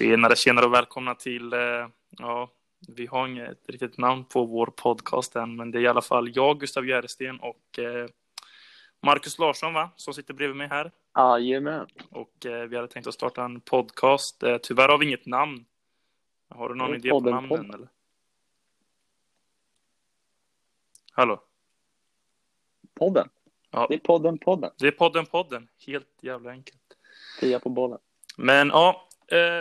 Tjenare, tjenare och välkomna till, eh, ja, vi har inget riktigt namn på vår podcast än, men det är i alla fall jag, Gustav Järesten och eh, Marcus Larsson, va, som sitter bredvid mig här. Jajamän. Och eh, vi hade tänkt att starta en podcast. Tyvärr har vi inget namn. Har du någon idé på namnen podden. eller? Hallå? Podden. Ja. Det är podden, podden. Det är podden, podden. Helt jävla enkelt. Tia på bollen. Men ja,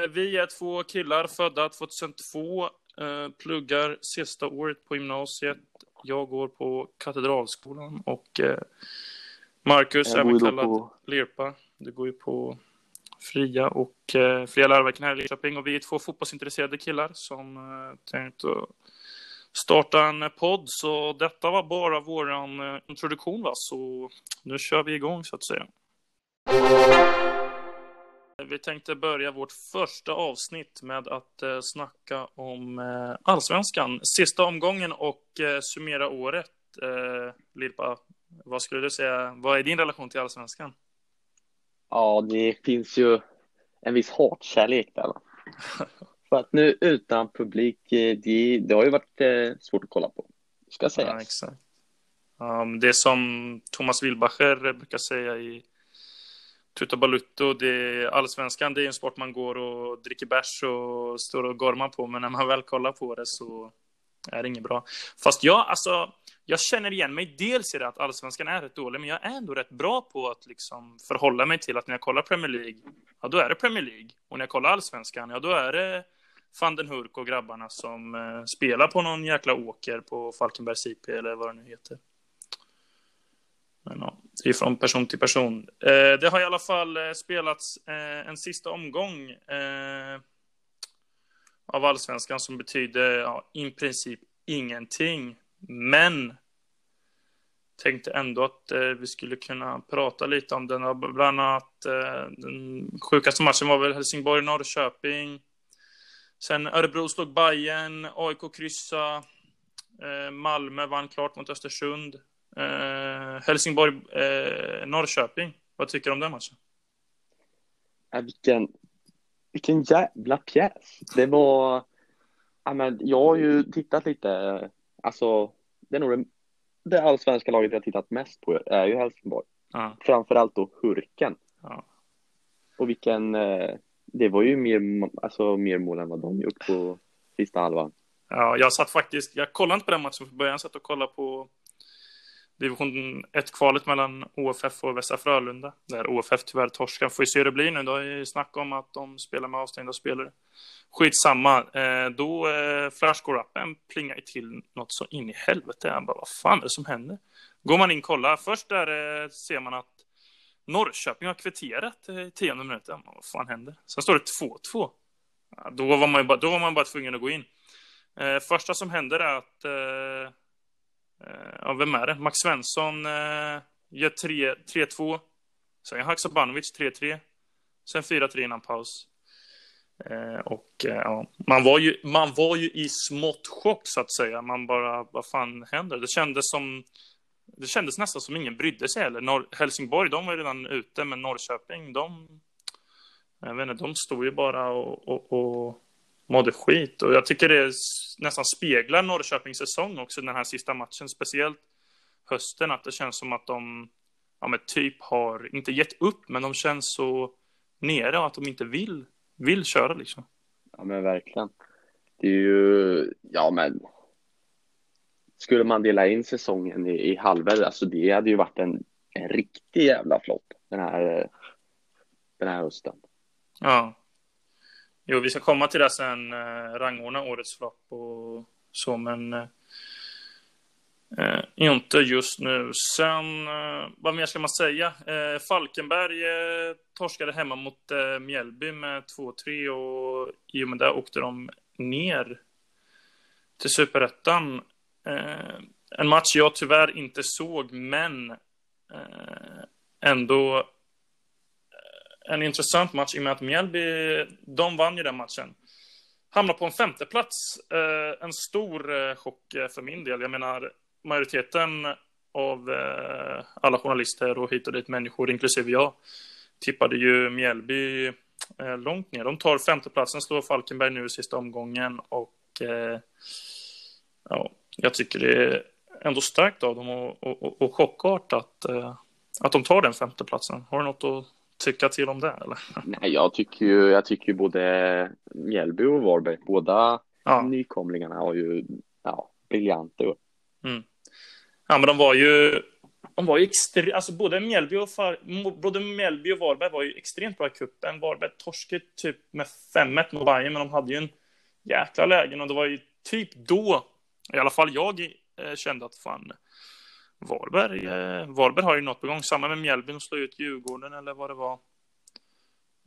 vi är två killar födda 2002, eh, pluggar sista året på gymnasiet. Jag går på Katedralskolan och eh, Marcus, även kallad på- Lirpa, du går ju på Fria och eh, Fria läroverken här i Linköping och vi är två fotbollsintresserade killar som eh, tänkt att starta en podd. Så detta var bara eh, introduktion va, så nu kör vi igång så att säga. Vi tänkte börja vårt första avsnitt med att eh, snacka om eh, allsvenskan. Sista omgången och eh, summera året. Eh, Lirpa, vad skulle du säga? Vad är din relation till allsvenskan? Ja, det finns ju en viss hatkärlek där. För att nu utan publik, det, det har ju varit svårt att kolla på. Ska Ja, sägas. exakt. Um, det som Thomas Wilbacher brukar säga i Tuta Balutto, det allsvenskan det är en sport man går och dricker bärs och står och gormar på, men när man väl kollar på det så är det inget bra. Fast jag, alltså, jag känner igen mig dels i det att allsvenskan är rätt dålig, men jag är ändå rätt bra på att liksom förhålla mig till att när jag kollar Premier League, ja då är det Premier League. Och när jag kollar allsvenskan, ja då är det van den Hurk och grabbarna som eh, spelar på någon jäkla åker på Falkenbergs IP eller vad det nu heter. Men ja, det är från person till person. Eh, det har i alla fall eh, spelats eh, en sista omgång eh, av allsvenskan som betyder ja, i princip ingenting. Men tänkte ändå att eh, vi skulle kunna prata lite om den. Bland annat eh, den sjukaste matchen var väl Helsingborg-Norrköping. Sen Örebro slog Bayern, AIK kryssa, eh, Malmö vann klart mot Östersund. Eh, Helsingborg, eh, Norrköping. Vad tycker du om den matchen? Ja, vilken, vilken jävla pjäs. Det var... Ja, men jag har ju tittat lite. Alltså, det är nog det, det allsvenska laget jag tittat mest på är ju Helsingborg. Ja, Framförallt då Hurken. ja. Och vilken... eh, Det var ju mer, alltså, mer mål än vad de gjort på sista halvan. ja, jag satt faktiskt, jag kollade inte på den matchen från början, jag satt och kollade på division 1-kvalet mellan OFF och Västra Frölunda. Där OFF tyvärr torskar. Får ju se hur det blir nu. Det är ju snack om att de spelar med avstängda spelare. Skitsamma. Eh, då eh, flashscore-appen plingar ju till något så in i helvete. Jag bara, vad fan är det som händer? Går man in och kollar. Först där eh, ser man att Norrköping har kvitterat eh, i tionde minuten. Vad fan händer? Sen står det 2-2. Ja, då, var man bara, då var man bara tvungen att gå in. Eh, första som händer är att Eh, Eh, ja, vem är det? Max Svensson eh, gör 3-2. Sen Haksabanovic 3-3. Sen 4-3 innan paus. Eh, och eh, ja, man var, ju, man var ju i smått chock så att säga. Man bara, vad fan händer? Det kändes som det kändes nästan som ingen brydde sig heller. Norr, Helsingborg, de var ju redan ute, men Norrköping, de, jag vet inte, de stod ju bara och, och, och mådde skit. Och jag tycker det nästan speglar Norrköpings säsong också, den här sista matchen. Speciellt hösten, att det känns som att de ja, men typ har, inte gett upp, men de känns så nere och att de inte vill, vill köra liksom. Ja men verkligen. Det är ju, ja men. Skulle man dela in säsongen i, i halvor, alltså det hade ju varit en, en riktig jävla flopp den här, den här hösten. Ja. Jo, vi ska komma till det sen, eh, rangordna årets flopp och så, men eh, eh, inte just nu. Sen, eh, vad mer ska man säga? Eh, Falkenberg eh, torskade hemma mot eh, Mjällby med 2-3 och i och med det åkte de ner till Superettan. Eh, en match jag tyvärr inte såg, men eh, ändå en intressant match i och med att Mjällby, de vann ju den matchen. Hamnar på en femte plats. Eh, en stor eh, chock eh, för min del. Jag menar, majoriteten av eh, alla journalister och hit och dit människor, inklusive jag, tippade ju Mjällby eh, långt ner. De tar femteplatsen, slår Falkenberg nu i sista omgången och eh, ja, jag tycker det är ändå starkt av dem och, och, och chockartat eh, att de tar den femteplatsen. Har du något att tycka till om det eller? Nej, jag tycker ju, jag tycker ju både Mjällby och Varberg, båda ja. nykomlingarna har ju ja, briljanta år. Mm. Ja, men de var ju de var ju extremt, alltså både Mjällby och, Far, både Mjällby och Varberg var ju extremt bra i cupen. Varberg torskade typ med 5-1 mot Bayern, men de hade ju en jäkla lägen och det var ju typ då, i alla fall jag eh, kände att fan, Varberg, eh, Varberg har ju något på gång. Samma med Mjällby, de slår ut Djurgården eller vad det var.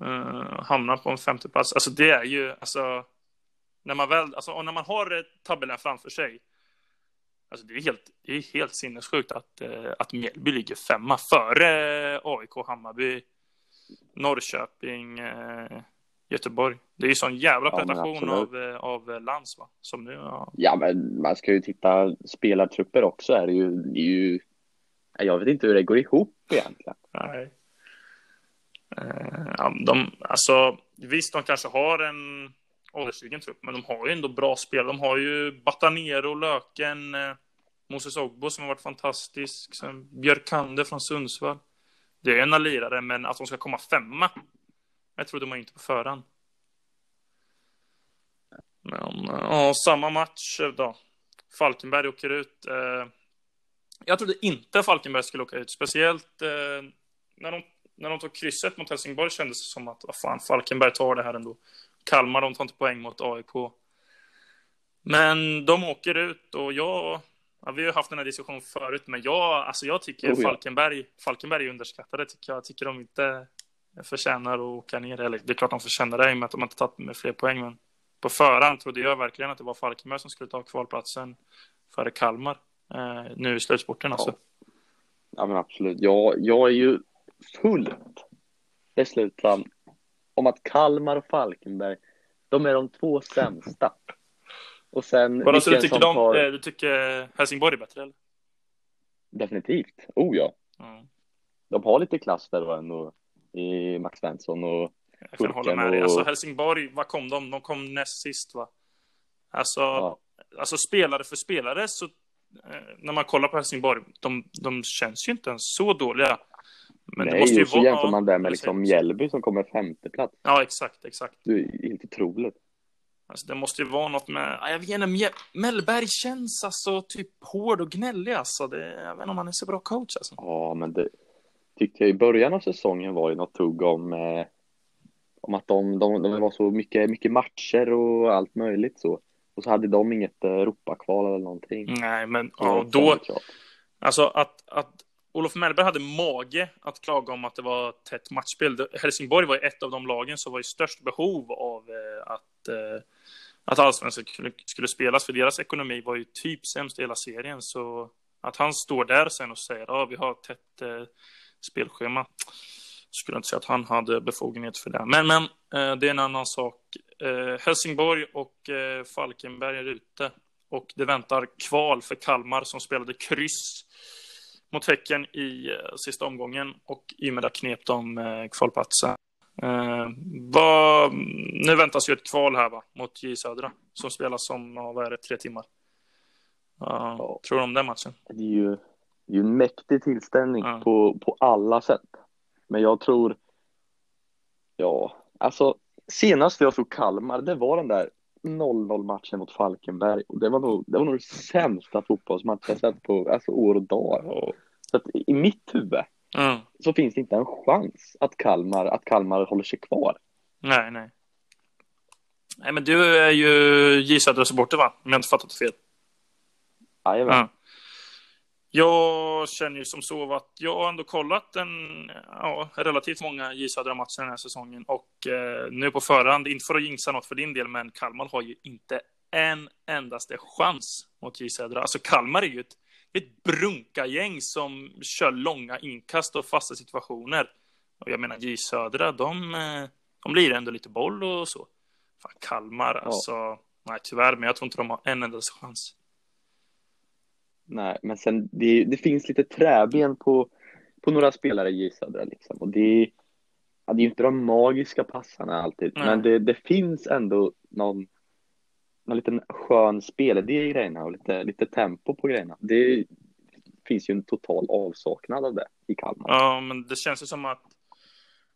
Eh, hamnar på en femteplats. Alltså det är ju, alltså, när man väl, alltså, och när man har eh, tabellen framför sig, Alltså det är helt, det är helt sinnessjukt att, eh, att Mjällby ligger femma före eh, AIK, Hammarby, Norrköping, eh, Göteborg. Det är ju sån jävla prestation ja, av, eh, av Lans va? Som nu, ja. ja, men man ska ju titta spelartrupper också är det ju, det är ju jag vet inte hur det går ihop egentligen. Nej. Ja, de, alltså, visst, de kanske har en åldersstigen trupp, men de har ju ändå bra spel. De har ju Batanero, Löken, eh, Moses Ogbo som har varit fantastisk, sen Björkande från Sundsvall. Det är en lirare, men att de ska komma femma, jag trodde man inte på förhand. Men ja, samma match då. Falkenberg åker ut. Eh, jag trodde inte Falkenberg skulle åka ut, speciellt eh, när de när de tog krysset mot Helsingborg kändes det som att vad fan, Falkenberg tar det här ändå. Kalmar, de tar inte poäng mot AIK. Men de åker ut och jag, ja, vi har haft den här diskussionen förut, men jag, alltså jag tycker oh, ja. Falkenberg, Falkenberg är underskattade, tycker. Jag tycker de inte förtjänar att åka ner. Eller det är klart de förtjänar det i och med att de inte tagit med fler poäng, men på förhand trodde jag verkligen att det var Falkenberg som skulle ta kvalplatsen före Kalmar eh, nu i slutspurten alltså. Ja, men absolut. Jag, jag är ju fullt beslutsam om att Kalmar och Falkenberg, de är de två sämsta. Och sen... Vadå, så du tycker, de, tar... Eh, du tycker Helsingborg är bättre eller? Definitivt. Oh ja. Mm. De har lite klass där då ändå i Max Svensson och Jag kan hålla med och... dig. Alltså Helsingborg, vad kom de? De kom näst sist va? Alltså, ja. alltså spelare för spelare så eh, när man kollar på Helsingborg, de, de känns ju inte ens så dåliga. Men Nej, det måste ju så vara... jämför man det med liksom Mjällby som kommer femte plats. Ja, exakt, exakt. Det är helt otroligt. Alltså, det måste ju vara något med, jag vet inte, Mellberg känns alltså typ hård och gnällig alltså. Det, jag vet inte om han är så bra coach alltså. Ja, men det tyckte jag i början av säsongen var ju något tugg om, eh, om att de, de, de var så mycket, mycket matcher och allt möjligt så. Och så hade de inget Europakval eller någonting. Nej, men ja, då, alltså att, att Olof Mellberg hade mage att klaga om att det var tätt matchspel. Helsingborg var ett av de lagen som var i störst behov av eh, att, eh, att allsvenskan skulle, skulle spelas, för deras ekonomi var ju typ sämst i hela serien. Så att han står där sen och säger att ah, vi har tätt spelschema, skulle inte säga att han hade befogenhet för det. Men, men eh, det är en annan sak. Eh, Helsingborg och eh, Falkenberg är ute och det väntar kval för Kalmar som spelade kryss mot Häcken i eh, sista omgången och i och med det knep de eh, kvalplatsen. Eh, vad, nu väntas ju ett kval här va, mot J Södra som spelas om, vad är det, tre timmar. Uh, ja. Tror du om den matchen? Det är ju, det är ju en mäktig tillställning ja. på, på alla sätt. Men jag tror, ja, alltså senast jag såg Kalmar, det var den där 0-0 matchen mot Falkenberg och det var nog, det var nog det sämsta fotbollsmatch jag sett på alltså, år och dag. Så att i mitt huvud mm. så finns det inte en chans att Kalmar, att Kalmar håller sig kvar. Nej, nej. Nej, men du är ju J Södra-supporter va? Om jag inte fattat fel. Jajamän. Mm. Jag känner ju som så att jag har ändå kollat en ja, relativt många J Södra-matcher den här säsongen och eh, nu på förhand, inte för att jinxa något för din del, men Kalmar har ju inte en endaste chans mot J Södra. Alltså Kalmar är ju ett, ett brunka-gäng som kör långa inkast och fasta situationer. Och jag menar J Södra, de, eh, de blir ändå lite boll och så. Fan, Kalmar, ja. alltså, nej tyvärr, men jag tror inte de har en endaste chans. Nej, men sen det, det finns lite träben på, på några spelare i Södra liksom. Och det, ja, det är ju inte de magiska passarna alltid, Nej. men det, det finns ändå någon, någon liten skön spelidé i grejerna och lite, lite tempo på grejerna. Det finns ju en total avsaknad av det i Kalmar. Ja, men det känns ju som att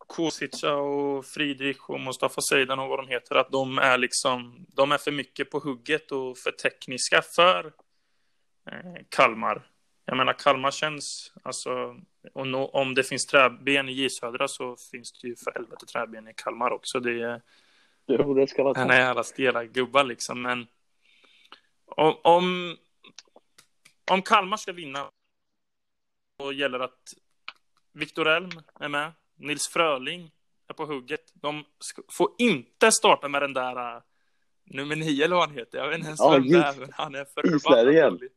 Kosica och Friedrich och Mustafa Seidan och vad de heter, att de är liksom, de är för mycket på hugget och för tekniska för Kalmar. Jag menar, Kalmar känns, alltså, och nå, om det finns träben i J Södra så finns det ju för helvete träben i Kalmar också. Det är, Jo, det ska vara han är alla stela gubbar liksom, men om, om, om Kalmar ska vinna så gäller att Viktor Elm är med, Nils Fröling är på hugget. De sk- får inte starta med den där äh, nummer nio eller vad han heter. Jag vet inte ens Ja, vem det är, men han är förbannat dålig.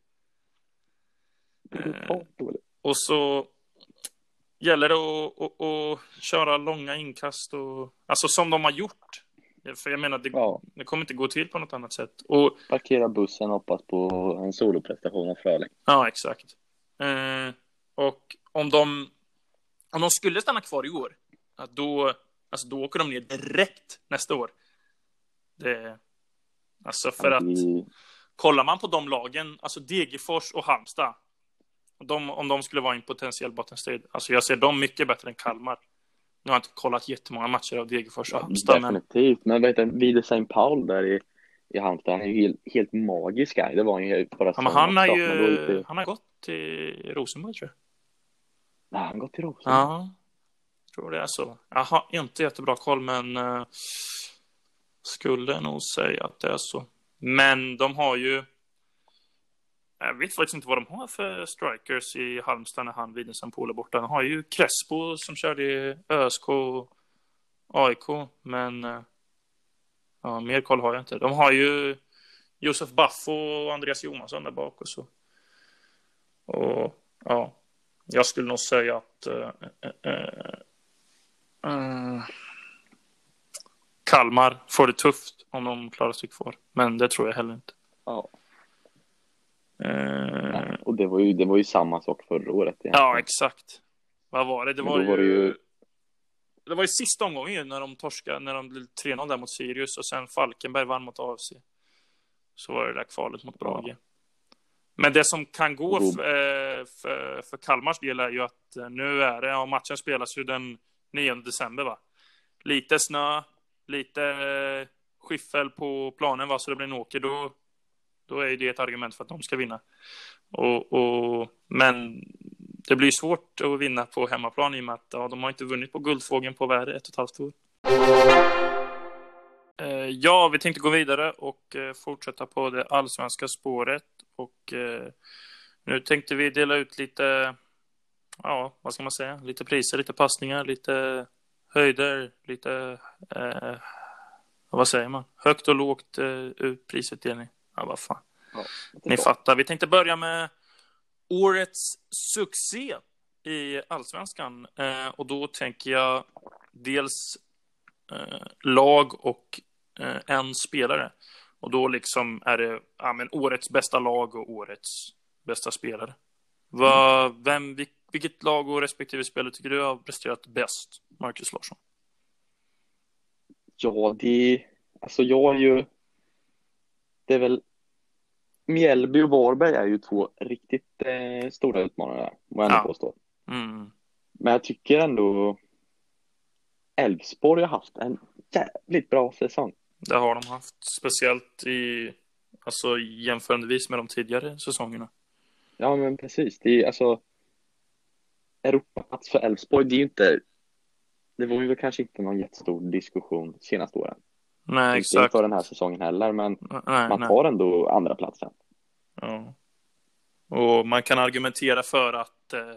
Dåligt. Och så gäller det att, att, att köra långa inkast och alltså som de har gjort. För jag menar, det, Ja, det kommer inte gå till på något annat sätt. Och parkera bussen och hoppas på en soloprestation av Fröling. Ja, exakt. Eh, och om de, om de skulle stanna kvar i år, då, alltså då åker de ner direkt nästa år. Det, alltså för att kollar man på de lagen, alltså Degerfors och Halmstad, de, om de skulle vara en potentiell bottenstrid, alltså jag ser dem mycket bättre än Kalmar. Nu har jag inte kollat jättemånga matcher av Degerfors och Halmstad, men Definitivt, men vad heter det, Vide St. Paul där i, i Halmstad, han är ju helt, helt magisk här. Det var ju förra ja, men han har men ju lite- han har gått till Rosenborg tror jag. Nej, han har gått till Rosenborg. Ja, tror det är så. Jag har inte jättebra koll, men eh, skulle nog säga att det är så. Men de har ju... Jag vet faktiskt inte vad de har för strikers i Halmstad när han Widensen Pol polare borta. De har ju Crespo som körde i ÖSK och AIK, men eh, ja, mer koll har jag inte. De har ju Josef Baffo och Andreas Johansson där bak och så. Och ja, jag skulle nog säga att äh, äh, äh, Kalmar får det tufft om de klarar sig kvar. Men det tror jag heller inte. Ja. Eh, och det var, ju, det var ju samma sak förra året. egentligen. ja, exakt. Vad var det? Det var, då ju... var det ju- Det var ju sista omgången ju, när de torskade, när de blev 3-0 där mot Sirius och sen Falkenberg vann mot AFC. Så var det där kvalet mot Brage. Men det som kan gå för, eh, för, för Kalmars del är ju att eh, nu är det, ja matchen spelas ju den 9 december va. Lite snö, lite eh, skyffel på planen va, så det blir en åker. Då, då är det ett argument för att de ska vinna. Och, och, men det blir svårt att vinna på hemmaplan i och med att ja, de har inte vunnit på Guldfågeln på vad ett och ett halvt år. Eh, ja, vi tänkte gå vidare och eh, fortsätta på det allsvenska spåret. Och eh, nu tänkte vi dela ut lite, ja, vad ska man säga, lite priser, lite passningar, lite höjder, lite, eh, vad säger man, högt och lågt eh, prisutdelning. Ja, vad fan. Ni fattar. Vi tänkte börja med årets succé i allsvenskan. Eh, och då tänker jag dels eh, lag och eh, en spelare. Och då liksom är det ja, men årets bästa lag och årets bästa spelare. Vad, vem, vil, vilket lag och respektive spelare tycker du har presterat bäst, Marcus Larsson? Ja, det, alltså jag är ju, det är väl, Mjällby och Varberg är ju två riktigt eh, stora utmanare, må jag ändå Ja. påstå. Mm. Men jag tycker ändå Elfsborg har haft en jävligt bra säsong. Det har de haft, speciellt i, alltså jämförandevis med de tidigare säsongerna. Ja, men precis. Det är alltså Europaplats för Elfsborg, det är ju inte, det var ju kanske inte någon jättestor diskussion senaste åren. Nej, Inte exakt. inför den här säsongen heller, men Nej, man nej. tar ändå andra platsen. Ja. Och man kan argumentera för att eh,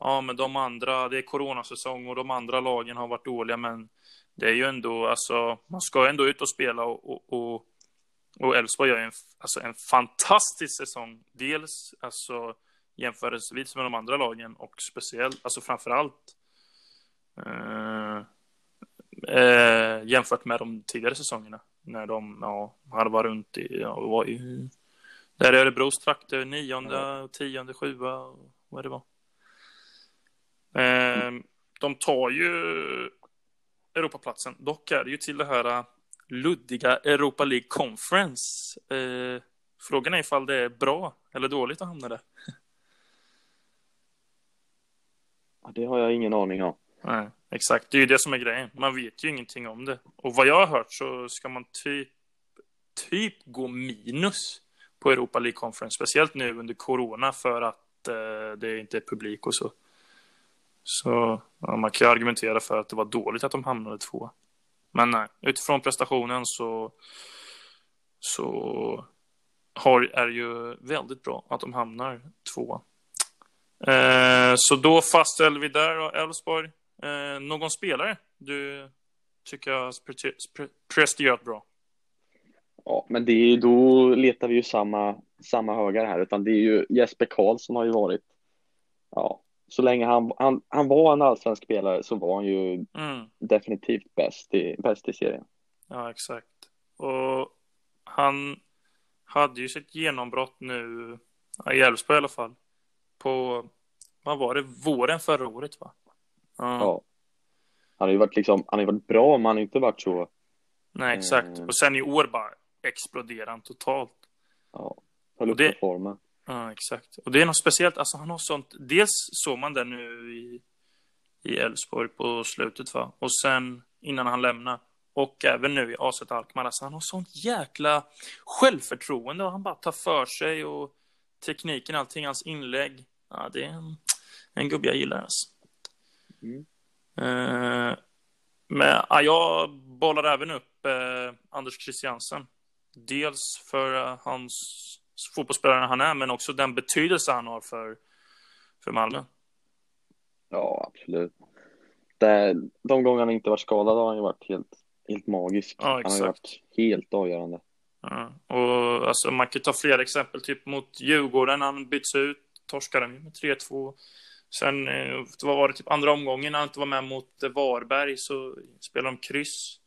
ja, men de andra, det är coronasäsong och de andra lagen har varit dåliga, men det är ju ändå, alltså, man ska ju ändå ut och spela och, och, och, och Elfsborg gör ju en, alltså, en fantastisk säsong. Dels alltså jämförelsevis med de andra lagen och speciellt, alltså framför allt eh, eh, jämfört med de tidigare säsongerna när de ja, hade varit runt i, ja, var i där är Örebros trakter, nionde, tionde, sjua och vad det var. Eh, de tar ju Europaplatsen. Dock är det ju till det här äh, luddiga Europa League Conference. Eh, frågan är ifall det är bra eller dåligt att hamna där. Ja, det har jag ingen aning om. Nej, exakt. Det är ju det som är grejen. Man vet ju ingenting om det. Och vad jag har hört så ska man typ, typ gå minus på Europa League Conference. Speciellt nu under corona för att eh, det inte är publik och så. Så ja, man kan ju argumentera för att det var dåligt att de hamnade två. Men nej, utifrån prestationen så, så har, är det ju väldigt bra att de hamnar två. Eh, så då fastställer vi där då, Elfsborg. Eh, någon spelare du tycker har presterat bra? Ja, men det är, då letar vi ju samma, samma högar här, utan det är ju Jesper Karlsson har ju varit, ja, så länge han, han, han var en allsvensk spelare så var han ju mm. definitivt bäst i, bäst i serien. Ja, exakt. Och han hade ju sitt genombrott nu, i Elfsborg i alla fall, på, vad var det, våren förra året va? Ja. ja. Han har ju varit liksom, han har varit bra, men han har inte varit så. Nej, exakt. Eh... Och sen i år bara exploderar han totalt. Ja, höll upp det... formen. Ja, exakt. Och det är något speciellt, alltså han har sånt, dels såg man det nu i i Elfsborg på slutet va, och sen innan han lämnar och även nu i AZ Alkmaar, alltså han har sånt jäkla självförtroende och han bara tar för sig och tekniken, allting, hans inlägg, ja det är en, en gubbe jag gillar alltså. Mm. Eh, men ja, jag bollar även upp eh, Anders Christiansen. Dels för uh, hans fotbollsspelare han är, men också den betydelse han har för, för Malmö. Ja, absolut. Det, de gånger han inte varit skadad har han ju varit helt, helt magisk. Ja, han har ju varit helt avgörande. Ja, och alltså, man kan ta fler exempel, typ mot Djurgården, han byts ut, torskade med 3-2. Sen eh, vad var det typ andra omgången när han inte var med mot Varberg så spelade de kryss.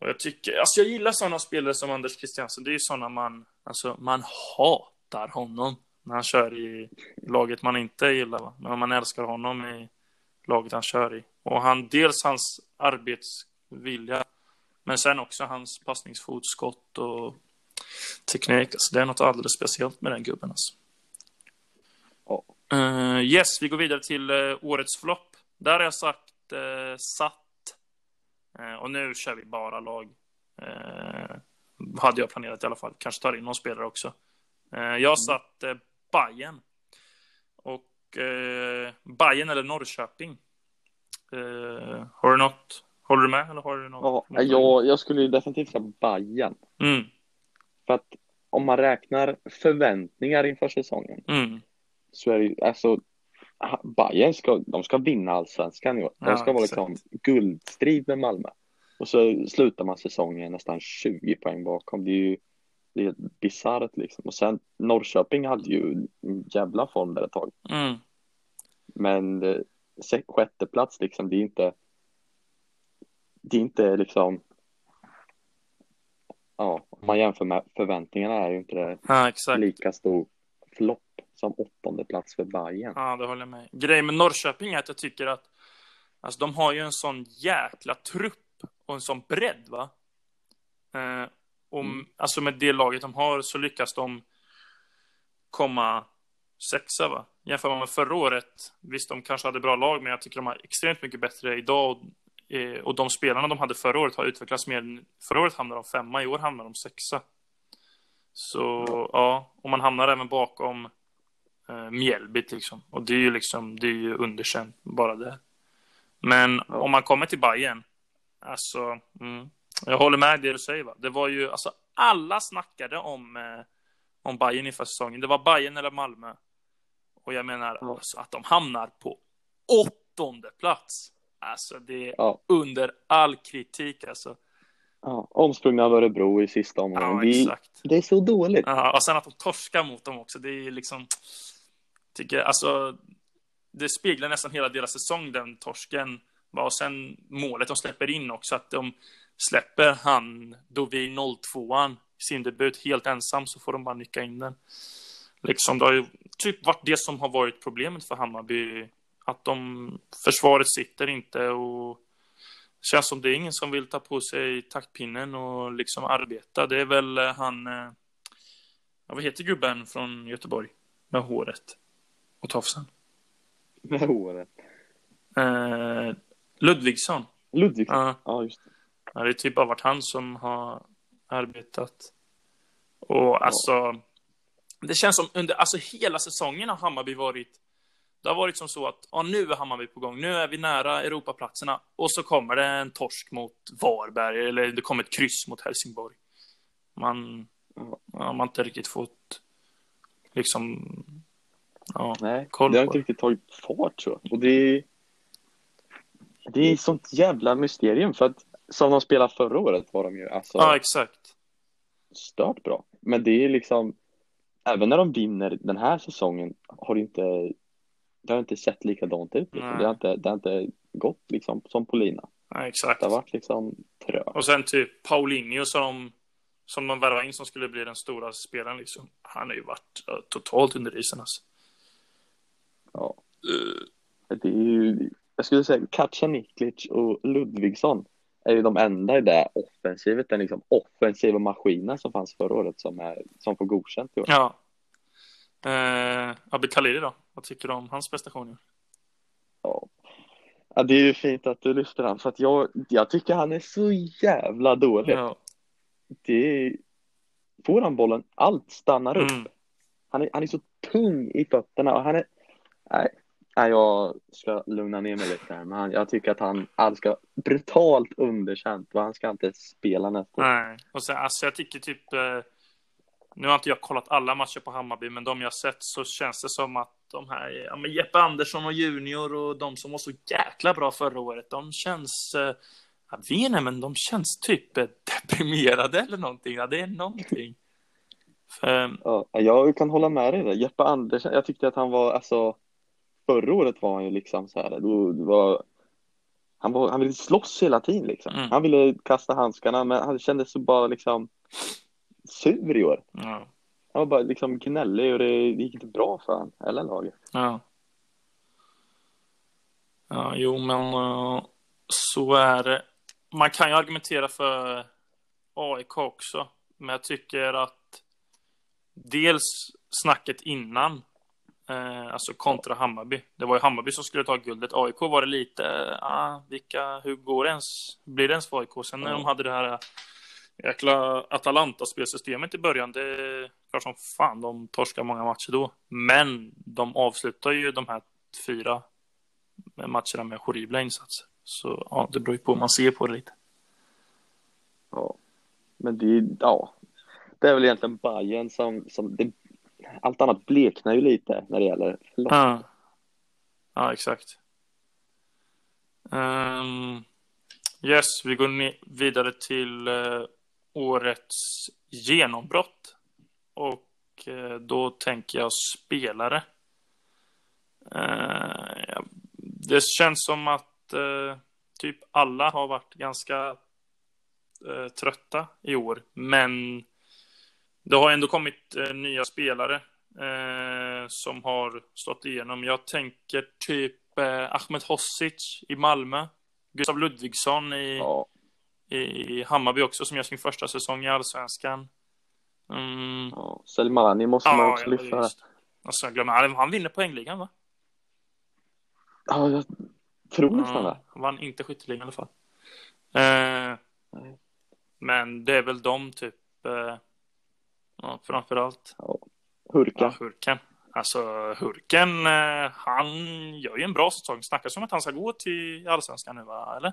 Och jag tycker, alltså jag gillar sådana spelare som Anders Christiansen. Det är ju sådana man, alltså man hatar honom när han kör i laget man inte gillar. Va? Men man älskar honom i laget han kör i. Och han, dels hans arbetsvilja, men sen också hans passningsfot, skott och teknik. Alltså det är något alldeles speciellt med den gubben. Alltså. Oh. Uh, yes, vi går vidare till uh, årets flopp. Där har jag sagt uh, satt och nu kör vi bara lag. Eh, hade jag planerat i alla fall. Kanske tar in någon spelare också. Eh, jag mm. satt eh, Bayern. Och eh, Bayern eller Norrköping. Eh, har du något? Håller du med? Eller har du något? Ja, jag, jag skulle definitivt säga Bayern. Mm. För att om man räknar förväntningar inför säsongen. Mm. Så är det ju, alltså Bayern ska, de ska vinna allsvenskan i år. De ska ja, vara liksom guldstrid med Malmö. Och så slutar man säsongen nästan 20 poäng bakom. Det är ju det är bisarrt liksom. Och sen Norrköping hade ju en jävla form där ett tag. Mm. Men eh, sjätte plats liksom, det är inte det är inte liksom ja, om man jämför med förväntningarna är ju inte det ja, lika stor flopp som åttonde plats för Bayern. Ja, det håller jag med. Grejen med Norrköping är att jag tycker att alltså, de har ju en sån jäkla trupp och en sån bredd, va? Eh, om, mm. Alltså med det laget de har så lyckas de komma sexa, va? Jämför man med förra året, visst de kanske hade bra lag, men jag tycker de har extremt mycket bättre idag och, eh, och de spelarna de hade förra året har utvecklats mer. Förra året hamnade de femma, i år hamnar de sexa. Så ja, och man hamnar även bakom eh, Mjällbyt liksom. Och det är ju liksom, det är ju underkänt bara det. Men ja. om man kommer till Bayern alltså, mm, jag håller med det du säger va. Det var ju, alltså alla snackade om, eh, om Bayern inför säsongen. Det var Bayern eller Malmö. Och jag menar ja. alltså, att de hamnar på åttonde plats. Alltså det är ja. under all kritik alltså. Ja, omsprungna av Örebro i sista omgången. Ja. Det, det är så dåligt. Ja, och sen att de torskar mot dem också. Det är liksom tycker alltså det speglar nästan hela deras säsong, den torsken. Och sen målet de släpper in också, att de släpper han då vi 02an sin debut helt ensam så får de bara nicka in den. Liksom, det har ju typ varit det som har varit problemet för Hammarby. Att de, försvaret sitter inte och Känns som det är ingen som vill ta på sig taktpinnen och liksom arbeta. Det är väl eh, han, eh, vad heter gubben från Göteborg med håret och tofsen? Med håret. Eh, Ludvigsson. Ludvigsson? Ja. Ja, just det. Ja, det är typ bara varit han som har arbetat. Och alltså, det känns som under alltså hela säsongen har Hammarby varit det har varit som så att ja, nu är Hammarby på gång, nu är vi nära Europaplatserna och så kommer det en torsk mot Varberg eller det kommer ett kryss mot Helsingborg. Man, ja, man har inte riktigt fått liksom ja, Nej, koll det har inte riktigt tagit fart så. Och det är, det är sånt jävla mysterium för att som de spelade förra året var de ju alltså Ja, exakt. stört bra. Men det är liksom, även när de vinner den här säsongen har det inte, det har inte sett likadant ut. Liksom. Nej. Det, har inte, det har inte gått liksom som på lina. Ja, exakt. Det har varit liksom trögt. Och sen typ Paulinho som, som de värvade in som skulle bli den stora spelaren liksom. Han har ju varit totalt under isen alltså. Ja. Eh, Det är ju, jag skulle säga Kacaniklic och Ludvigsson är ju de enda i det offensivet, den liksom offensiva maskinen som fanns förra året som, är, som får godkänt i år. Ja. Eh, Abid Khalili då? Vad tycker du om hans prestationer? Ja. ja, det är ju fint att du lyfter han för att jag, jag tycker han är så jävla dålig. Ja. Det är, får han bollen, allt stannar upp. Mm. Han, är, han är så tung i fötterna och han är, nej, nej jag ska lugna ner mig lite här, men jag tycker att han, han ska brutalt underkänt och han ska inte spela nästa. Nej. Och sen, alltså jag tycker typ... Eh, nu har inte jag kollat alla matcher på Hammarby, men de jag sett så känns det som att de här, ja men Jeppe Andersson och Junior och de som var så jäkla bra förra året, de känns, eh, jag vet inte, men de känns typ eh, deprimerade eller någonting. Ja, det är någonting. För, Ja, jag kan hålla med dig där. Jeppe Andersen, jag tyckte att han var, alltså förra året var han ju liksom så här, då, var, han, var, han ville slåss hela tiden liksom. Mm. Han ville kasta handskarna, men han kändes så bara liksom sur i år. ja. Han var bara liksom gnällig och det, det gick inte bra för han eller laget. Ja. Ja, jo, men eh, så är det. Man kan ju argumentera för AIK också, men jag tycker att dels snacket innan, eh, alltså kontra Hammarby. Det var ju Hammarby som skulle ta guldet. AIK var det lite, ah, vilka, hur går det ens? Blir det ens för AIK? Sen när de hade det här jäkla Atalanta-spelsystemet i början, det är klart som fan de torskar många matcher då. Men de avslutar ju de här fyra matcherna med horribla insatser. Så ja, det beror ju på hur man ser på det lite. Ja. Men det, ja, det är väl egentligen Bayern som, som det, allt annat bleknar ju lite när det gäller lopp. Ja, ja exakt. Um, yes, vi går vidare till uh, årets genombrott. Och uh, då tänker jag spelare. Uh, ja, det känns som att eh, typ alla har varit ganska trötta i år. Men det har ändå kommit eh, nya spelare eh, som har slått igenom. Jag tänker typ eh, Ahmed Hossic i Malmö. Gustav Ludvigsson i, Ja, i, Hammarby också som gör sin första säsong i Allsvenskan. Mm. ja. Selmani måste man Ja, också ja, lyfta. just. Alltså, jag glömmer, han, han vinner poängligan va? Ja, jag tror nästan det. han vann inte skytteligan i alla fall. Eh, men det är väl de typ, eh, ja, framför allt. Hurka. Ja, Hurken. Alltså Hurken, eh, han gör ju en bra säsong. Snackas om att han ska gå till Allsvenskan nu va, eller?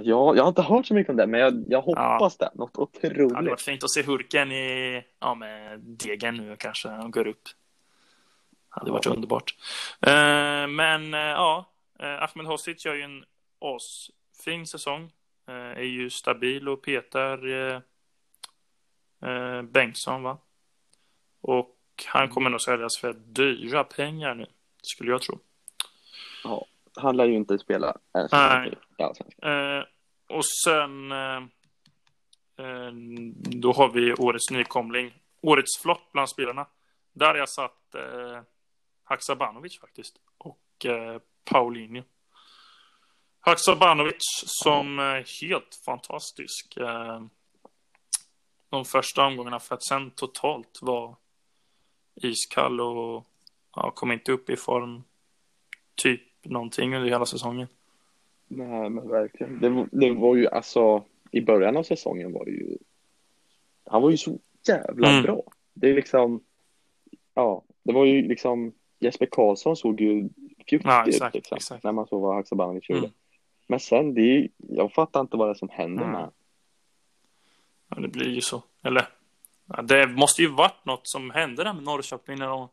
Ja, jag har inte hört så mycket om det, men jag, jag hoppas det. Något Det hade varit otroligt. fint att se Hurken i, ja med Degen nu kanske, han går upp. Hade varit Ja. underbart. Eh, men eh, ja, eh, Ahmed Hosic gör ju en asfin säsong. Eh, är ju stabil och petar eh, eh, Bengtsson va? Och han kommer nog säljas för dyra pengar nu, skulle jag tro. Han lär ju inte spela Nej. Eh, och sen eh, eh, då har vi årets nykomling. Årets flopp bland spelarna. Där har jag satt eh, Haksabanovic faktiskt. Och eh, Paulinho. Haksabanovic som är helt fantastisk. De första omgångarna för att sen totalt vara iskall och ja, kom inte upp i form typ någonting under hela säsongen. Nej, men verkligen. Det, det var ju alltså i början av säsongen var det ju. Han var ju så jävla mm. bra. Det är liksom. Ja, det var ju liksom Jesper Karlsson såg ju fjuttig ja, ut liksom, exakt. när man såg vad Haksabanovic gjorde. Mm. Men sen det jag fattar inte vad det är som händer mm. med Ja, det blir ju så. Eller, ja, det måste ju varit något som hände där med Norrköping när de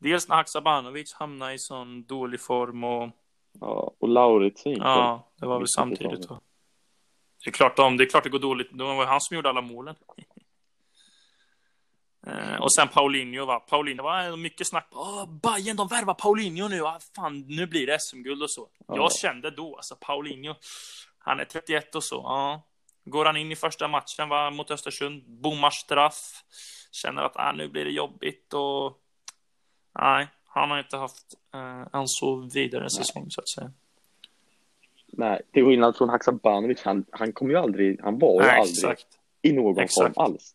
Dels när Haksabanovic hamnade i sån dålig form och Ja, och Lauritsen Ja, det var väl samtidigt va? Det är klart, de, det är klart det går dåligt. Det var han som gjorde alla målen. Eh, och sen Paulinho va. Paulinho var mycket snack. Åh, Bayern de värvar Paulinho nu. Ah, fan, nu blir det SM-guld och så. Ja. Jag kände då, alltså Paulinho. Han är 31 och så. Ja. Går han in i första matchen va, mot Östersund. Bommar straff. Känner att ah, nu blir det jobbigt och. Nej, han har inte haft eh, en så vidare säsong så att säga. Nej, till skillnad från Haksabanovic, han, han kom ju aldrig, han var ju aldrig exakt. i någon exakt. form alls.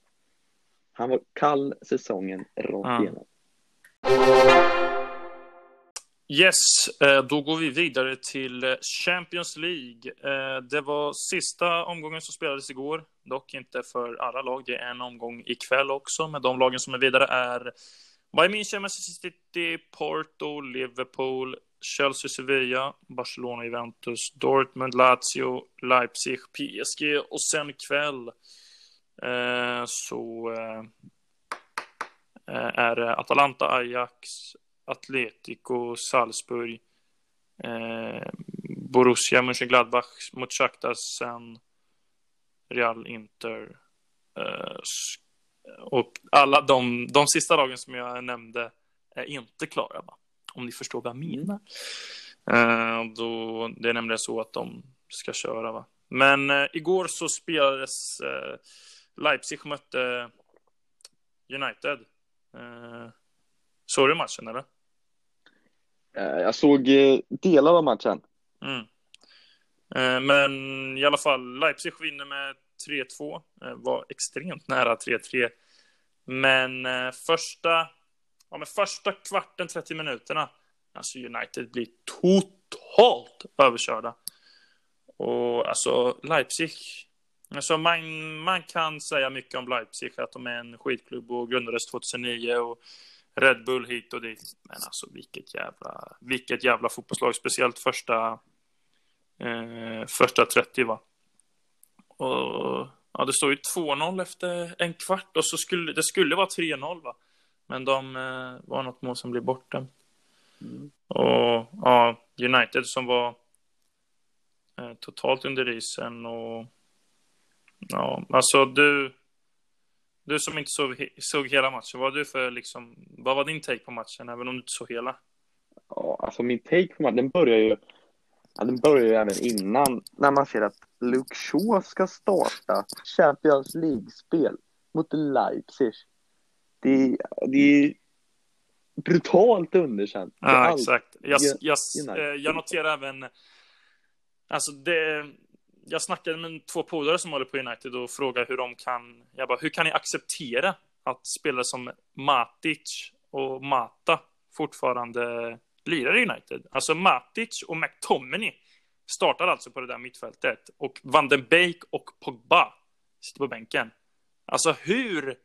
Han var kall säsongen rakt ja. igenom. Yes, eh, då går vi vidare till eh, Champions League. Eh, det var sista omgången som spelades igår, dock inte för alla lag. Det är en omgång ikväll också, men de lagen som är vidare är Bayern München, Manchester City, Porto, Liverpool, Chelsea, Sevilla, Barcelona, Juventus, Dortmund, Lazio, Leipzig, PSG och sen ikväll så är det Atalanta, Ajax, Atletico, Salzburg, eh, Borussia Mönchengladbach mot Shakhtar, sen Real Inter, eh, och alla de, de sista lagen som jag nämnde är inte klara, va? om ni förstår vad jag menar. Uh, då, det är nämligen så att de ska köra. Va? Men uh, igår så spelades uh, Leipzig mötte United. Uh, såg du matchen eller? Eh, jag såg eh, delar av matchen. Mm. Eh, men i alla fall, Leipzig vinner med 3-2. Var extremt nära 3-3. Men första, ja, men första kvarten, 30 minuterna, alltså United blir totalt överkörda. Och alltså Leipzig, alltså man, man kan säga mycket om Leipzig, att de är en skitklubb och grundades 2009 och Red Bull hit och dit. Men alltså vilket jävla, vilket jävla fotbollslag, speciellt första, eh, första 30 va. Och Ja, det står ju 2-0 efter en kvart och så skulle det skulle vara 3-0 va. Men de eh, var något mål som blev borta. Mm. Och ja, United som var eh, totalt under isen och ja, alltså du. Du som inte såg, såg hela matchen, vad du för liksom, vad var din take på matchen, även om du inte såg hela? Ja, alltså min take på matchen, den börjar ju, ja, den börjar ju även innan, när man ser att Luke Shaw ska starta Champions League-spel mot Leipzig. Det, det är brutalt underkänt. Ja, exakt. Jag, jag, eh, jag noterar även, alltså det, jag snackade med två polare som håller på United och frågade hur de kan, jag bara, hur kan ni acceptera att spelare som Matic och Mata fortfarande lirar i United? Alltså Matic och McTominay startar alltså på det där mittfältet och Van den Beek och Pogba sitter på bänken. Alltså hur?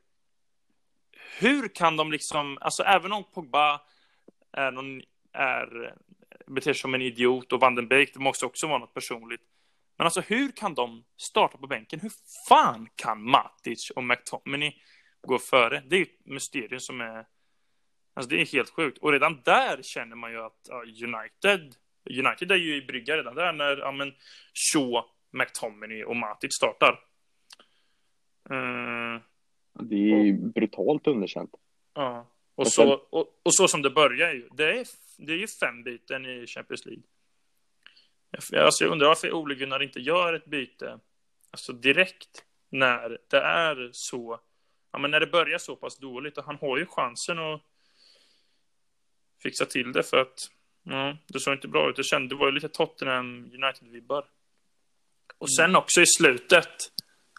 Hur kan de liksom, alltså även om Pogba är någon, är, beter sig som en idiot och Van den Beek, det måste också vara något personligt. Men alltså hur kan de starta på bänken? Hur fan kan Matic och McTominay gå före? Det är ett mysterium som är, alltså det är helt sjukt. Och redan där känner man ju att ja, United United är ju i brygga redan där när ja, men, Shaw, McTominay och Matic startar. Mm. Det är och, brutalt underkänt. Ja, och så, och, och, så som det börjar ju. Det är, det är ju fem byten i Champions League. Alltså jag undrar varför Ole Gunnar inte gör ett byte alltså direkt när det är så. Ja, men när det börjar så pass dåligt och han har ju chansen att fixa till det för att Ja, det såg inte bra ut. Det, kände, det var ju lite Tottenham United-vibbar. Och sen också i slutet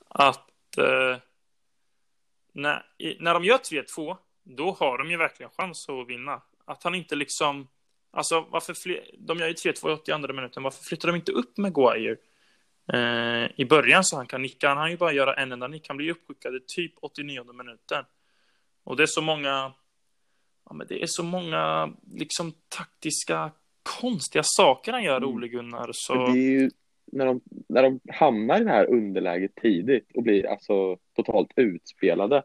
att eh, när, i, när de gör 3-2, då har de ju verkligen chans att vinna. Att han inte liksom, alltså varför de gör ju 3-2 i andra minuten, varför flyttar de inte upp Maguire eh, i början så han kan nicka? Han har ju bara göra en enda nick, han blir uppskickad i typ 89 minuten. Och det är så många, ja men det är så många liksom taktiska konstiga saker han gör, mm. Ole Gunnar. Så... Det är ju när de, när de hamnar i det här underläget tidigt och blir alltså totalt utspelade.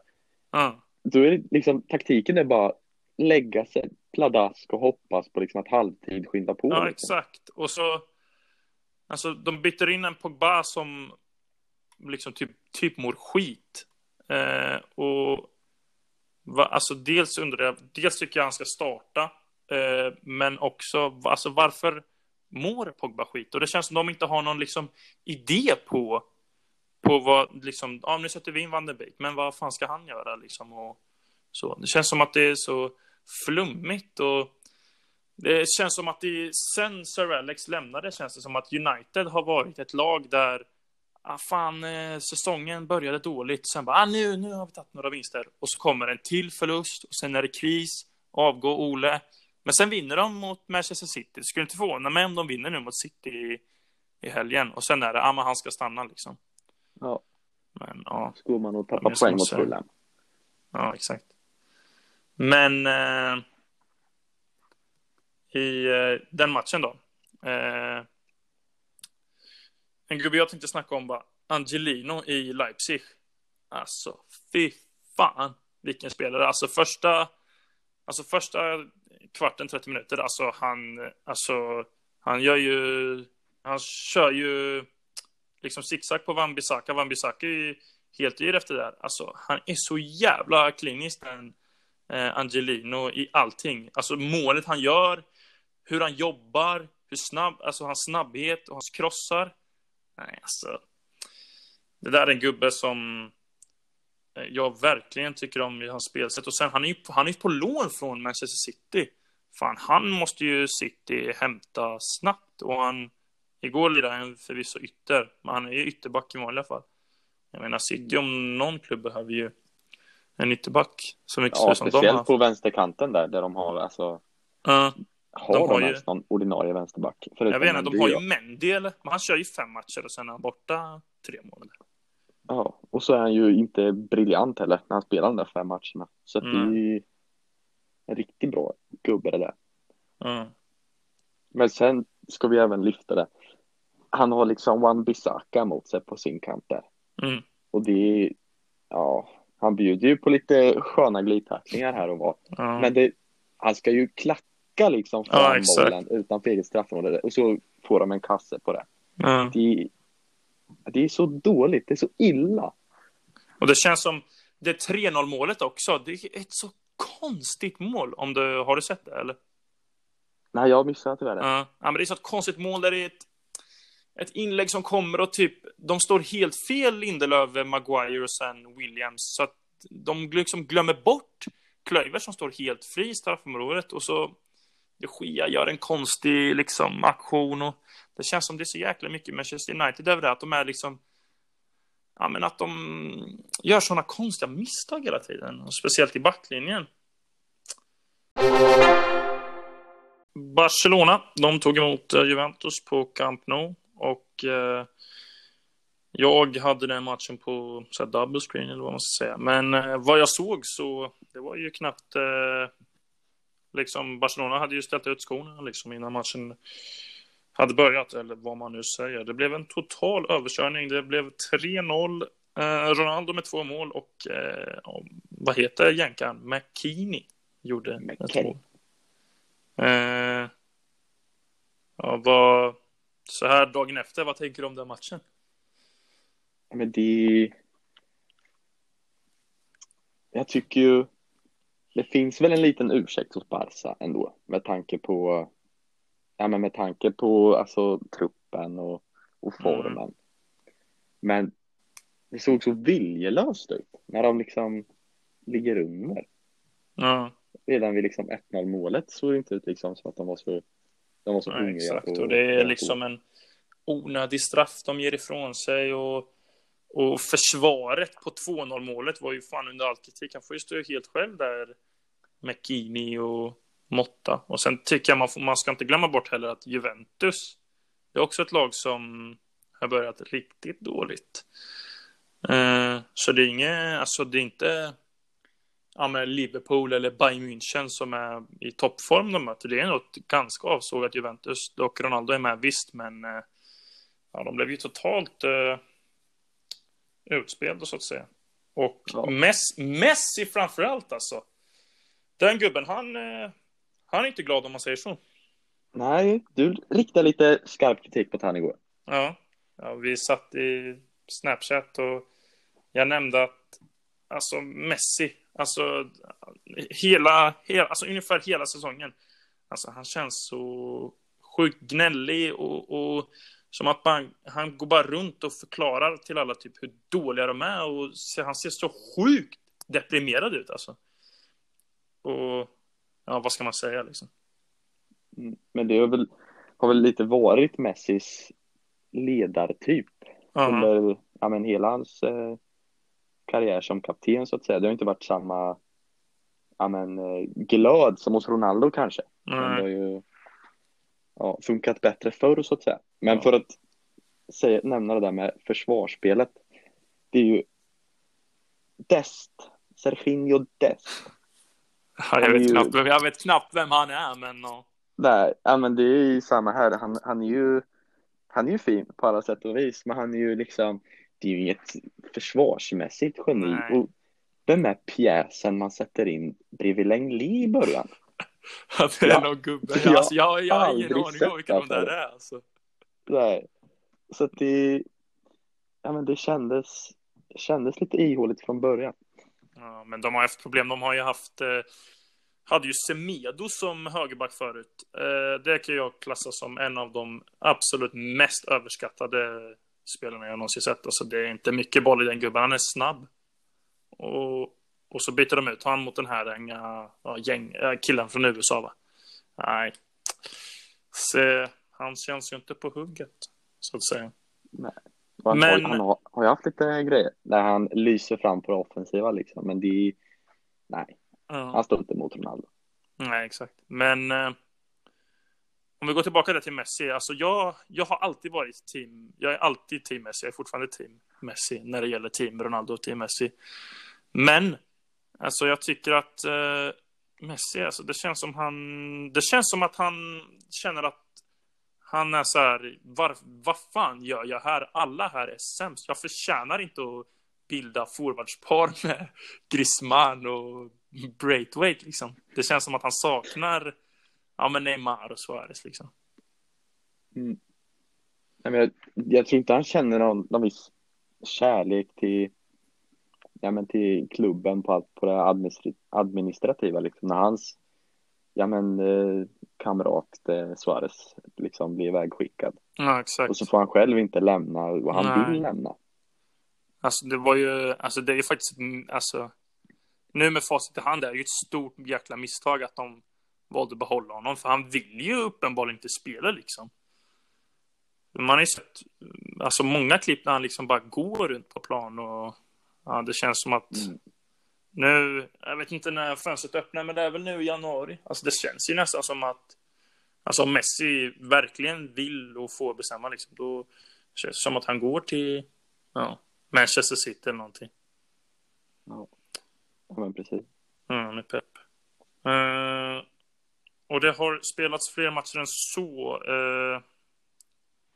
Mm. Då är det liksom taktiken är bara lägga sig pladask och hoppas på liksom att halvtid skynda på. Ja, liksom. exakt. Och så, alltså de byter in en Pogba som liksom typ, typ mår skit. Eh, och va, alltså dels undrar jag, dels tycker jag han ska starta, eh, men också, alltså varför mår Pogba skit? Och det känns som de inte har någon liksom idé på, på vad, liksom, ja nu sätter vi in Van der Beek, men vad fan ska han göra liksom? Och, så. Det känns som att det är så flummigt och det känns som att det, sen Sir Alex lämnade känns det som att United har varit ett lag där ah, fan, eh, säsongen började dåligt. Sen bara, ah, nu, nu har vi tagit några vinster. Och så kommer en till förlust och sen är det kris. Avgå Ole. Men sen vinner de mot Manchester City. Det skulle inte förvåna mig om de vinner nu mot City i, i helgen. Och sen är det, ah, men han ska stanna liksom. Ja. Men ja. Skulle man nog tappa poäng mot Fulham. Ja, exakt. Men eh, i eh, den matchen då. Eh, en gubbe jag tänkte snacka om var Angelino i Leipzig. Alltså, fy fan vilken spelare. Alltså första, alltså första kvarten, 30 minuter, alltså han, alltså han gör ju, han kör ju liksom zigzag på Wan-Bissaka. Wan-Bissaka är helt yr efter det där. Alltså han är så jävla klinisk den Eh, Angelino i allting. Alltså målet han gör, hur han jobbar, hur snabb, alltså hans snabbhet och hans krossar. Nej, alltså. Det där är en gubbe som eh, jag verkligen tycker om i hans spelsätt. Och sen, han är ju han är på lån från Manchester City. Fan, han måste ju City hämta snabbt. Och han, igår lirade han förvisso ytter, men han är ju ytterback i vanliga fall. Jag menar, City om någon klubb behöver ju en ytterback så mycket ja, som speciellt de har. på vänsterkanten där, där de har alltså uh, har de, har de ju... någon ordinarie vänsterback? Jag vet inte, de har ju Mendy eller, men han kör ju fem matcher och sen är han borta tre månader. Ja, och så är han ju inte briljant heller när han spelar de där fem matcherna. Så mm. det är ju en riktigt bra gubbe det där. Mm. Men sen ska vi även lyfta det. Han har liksom One Bissaka mot sig på sin kant där. Mm. Och det är, ja, han bjuder ju på lite sköna glidtacklingar här och var. Ja. Men det, han ska ju klacka liksom fram ja, bollen utanför eget straffområde och så får de en kasse på det. Ja. det. Det är så dåligt, det är så illa. Och det känns som det 3-0 målet också. Det är ett så konstigt mål. Om du, har du sett det eller? Nej, jag missade tyvärr det. Ja, men det är så ett konstigt mål där det är ett ett inlägg som kommer och typ, de står helt fel Lindelöf, Maguire och sen Williams. Så att de liksom glömmer bort Klöver som står helt fri i straffområdet och så de Gia gör en konstig liksom aktion och det känns som det är så jäkla mycket Manchester United över det att de är liksom ja men att de gör sådana konstiga misstag hela tiden och speciellt i backlinjen. Barcelona, de tog emot eh, Juventus på Camp Nou och eh, jag hade den matchen på så här, double screen eller vad man ska säga. Men eh, vad jag såg så det var ju knappt eh, liksom Barcelona hade ju ställt ut skorna liksom innan matchen hade börjat eller vad man nu säger. Det blev en total överkörning. Det blev 3-0. Eh, Ronaldo med två mål och eh, vad heter jänkaren? McKinney gjorde ett mål. Eh, ja, vad så här dagen efter, vad tänker du om den matchen? Men det... Jag tycker ju... Det finns väl en liten ursäkt hos Barca ändå med tanke på ja, men med tanke på alltså, truppen och, och mm. formen. Mm. Men det såg så viljelöst ut när de liksom ligger under. Ja. Redan vid liksom 1-0 målet såg det inte ut liksom som att de var så De var så Ja, hungriga. exakt, och det är liksom en onödig straff de ger ifrån sig och, och försvaret på 2-0 målet var ju fan under all kritik. Han får ju stå helt själv där, McKinney och Motta. Och sen tycker jag man, får, man ska inte glömma bort heller att Juventus, det är också ett lag som har börjat riktigt dåligt. Eh, så det är inget, alltså det är inte ja, Liverpool eller Bayern München som är i toppform de möter. Det är nog ganska avsågat Juventus. Dock Ronaldo är med visst, men eh, ja, de blev ju totalt uh, utspelade så att säga. Och Ja. Messi, Messi framför allt alltså. Den gubben, han, eh, han är inte glad om man säger så. Nej, du riktar lite skarp kritik på han igår. Ja, ja vi satt i Snapchat och jag nämnde att alltså Messi, alltså hela, hela alltså ungefär hela säsongen. Alltså han känns så sjukt gnällig och, och som att man, han går bara runt och förklarar till alla typ hur dåliga de är och se- han ser så sjukt deprimerad ut alltså. Och ja, vad ska man säga liksom? Mm, Men det har väl, har väl lite varit Messis ledartyp Ja, under ja, men hela hans eh, karriär som kapten så att säga. Det har inte varit samma ja, men, eh, glöd som hos Ronaldo kanske. Men det har ju ja, funkat bättre förr så att säga. Men Ja. för att säga, nämna det där med försvarsspelet. Det är ju Dest, Serginho Dest. Ja, jag, vet ju- knappt, vem- jag vet knappt vem han är, men. Nej, ja men det är ju samma här. Han, han är ju han är ju fin på alla sätt och vis, men han är ju liksom det är ju inget försvarsmässigt geni. Nej. Och vem är pjäsen man sätter in bredvid Lengli i början? det är Ja. någon gubbe. Alltså, jag, jag har ingen aning om vilka de där förut. är. Alltså. Nej. Så det, ja men det kändes, det kändes lite ihåligt från början. Ja, men de har haft problem. De har ju haft... Eh, hade ju Semedo som högerback förut. Eh, det kan jag klassa som en av de absolut mest överskattade spelarna jag någonsin sett. Alltså, det är inte mycket boll i den gubben. Han är snabb. Och, och så byter de ut han mot den här unga ja, gäng, äh, killen från USA, va? Nej. Så, han känns ju inte på hugget, så att säga. Och han, Men- har, han har, har ju haft lite grejer där han lyser fram på det offensiva liksom, men det är, nej, Ja. han står inte mot Ronaldo. Nej, exakt. Men eh, om vi går tillbaka där till Messi. Alltså jag, jag har alltid varit team. Jag är alltid team Messi. Jag är fortfarande team Messi när det gäller team Ronaldo och team Messi. Men alltså jag tycker att eh, Messi, alltså det känns som han. Det känns som att han känner att han är så här. Var, vad fan gör jag här? Alla här är sämst. Jag förtjänar inte att bilda forwardspar med Griezmann och Braithwaite liksom. Det känns som att han saknar ja, men Neymar och Suarez liksom. Nej, men jag, jag tror inte han känner någon, någon viss kärlek till, ja, men till klubben på, allt, på det administrativa. Liksom, när hans ja, men, eh, kamrat eh, Suarez liksom blir ivägskickad. Ja, exakt. Och så får han själv inte lämna och han Nej. vill lämna. Alltså det var ju, alltså det är ju faktiskt, mm, alltså nu med facit i hand är det ju ett stort jäkla misstag att de valde att behålla honom, för han vill ju uppenbarligen inte spela liksom. Man har ju sett, alltså många klipp när han liksom bara går runt på plan och ja, det känns som att Mm. nu, jag vet inte när fönstret öppnar, men det är väl nu i januari. Alltså det känns ju nästan som att, alltså om Messi verkligen vill och får bestämma liksom, då känns det som att han går till, ja, Manchester City eller någonting. Ja, men precis. Mm, med Pep. Eh, och det har spelats fler matcher än så. eh,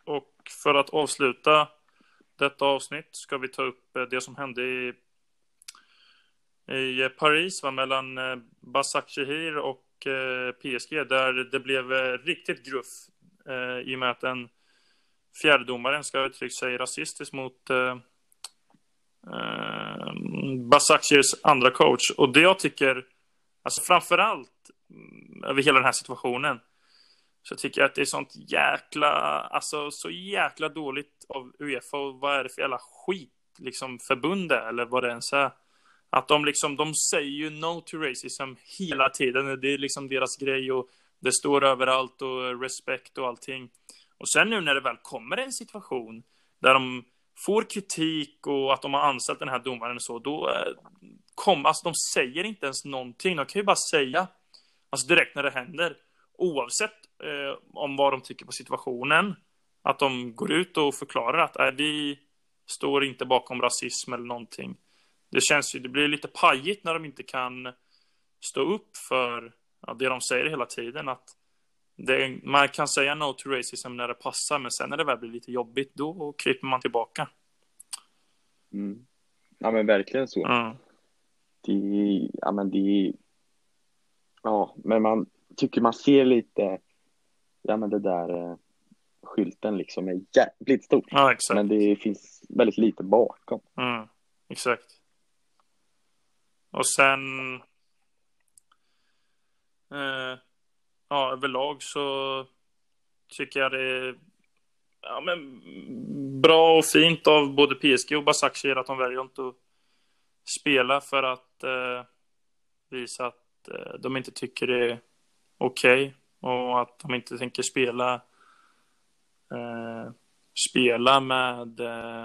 och för att avsluta detta avsnitt ska vi ta upp eh, det som hände i, i eh, Paris va, mellan eh, Basak Shehir och eh, PSG där det blev riktigt gruff eh, i och med att en fjärdedomaren ska ha uttryckt sig rasistiskt mot eh, Basakshirs andra coach. Och det jag tycker, alltså framförallt Mm, över hela den här situationen, så jag tycker att det är sånt jäkla, alltså så jäkla dåligt av Uefa och vad är det för jävla skit, liksom förbund är, eller vad det ens är. Att de liksom, de säger ju no to racism hela tiden, det är liksom deras grej och det står överallt och respekt och allting. Och sen nu när det väl kommer en situation där de får kritik och att de har anställt den här domaren och så, då kommer, kom, alltså de säger inte ens någonting. De kan ju bara säga, alltså direkt när det händer, oavsett eh, om vad de tycker på situationen, att de går ut och förklarar att äh, vi står inte bakom rasism eller någonting. Det känns ju, det blir lite pajigt när de inte kan stå upp för ja, det de säger hela tiden. Att det, man kan säga no to racism när det passar, men sen när det väl blir lite jobbigt, då kryper man tillbaka. Mm. Ja men verkligen så. Mm. Det, ja men det, ja men man tycker man ser lite, ja men det där eh, skylten liksom är jävligt stor. Ja exakt. Men det finns väldigt lite bakom. Mm. Exakt. Och sen eh, ja, överlag så tycker jag det är ja, men, bra och fint av både PSG och Basakshir att de väljer inte att spela för att eh, visa att de inte tycker det är okej okay, och att de inte tänker spela eh, spela med eh,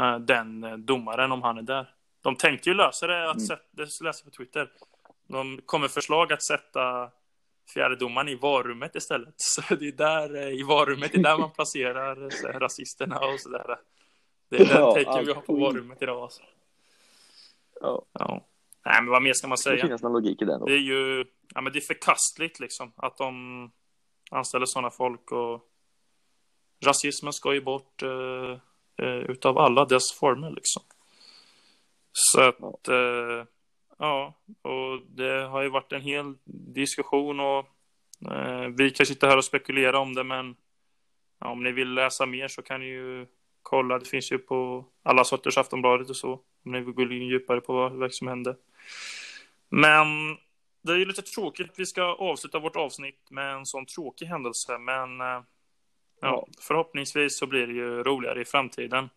eh, den domaren om han är där. De tänkte ju lösa det, att mm. sätta, det läste på Twitter. De kommer förslag att sätta fjärdedomaren i varummet istället. Så det är där eh, i varummet, är där man placerar så här, rasisterna och sådär. Det är den ja, taken vi har på varummet idag. Alltså. Ja. ja. Nej, men vad mer ska man säga? Det finns någon logik i det. Då. Det är ju, ja men det är förkastligt liksom att de anställer sådana folk och rasismen ska ju bort eh, eh, utav alla dess former liksom. Så att, eh, ja, och det har ju varit en hel diskussion och vi kan sitta här och spekulera om det, men ja, om ni vill läsa mer så kan ni ju kolla. Det finns ju på alla sorters Aftonbladet och så, om ni vill gå in djupare på vad som hände. Men det är ju lite tråkigt att vi ska avsluta vårt avsnitt med en sån tråkig händelse, men eh, ja, förhoppningsvis så blir det ju roligare i framtiden.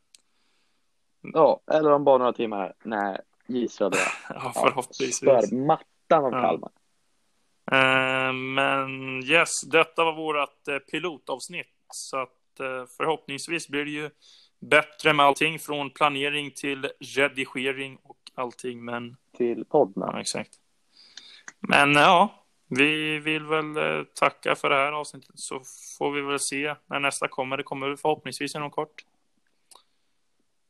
Ja, eller om bara några timmar när J Södra ja, förhoppningsvis. spör mattan av Kalmar. Uh, men yes, detta var vårt uh, pilotavsnitt. Så att uh, förhoppningsvis blir det ju bättre med allting från planering till redigering och allting. Men... Till podden. Ja, exakt. Men ja, vi vill väl tacka för det här avsnittet så får vi väl se när nästa kommer. Det kommer förhoppningsvis inom kort.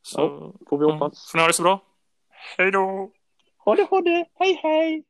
Så ja, får vi hoppas. Får ni ha det så bra. Hej då! Ha det, ha det! Hej, hej!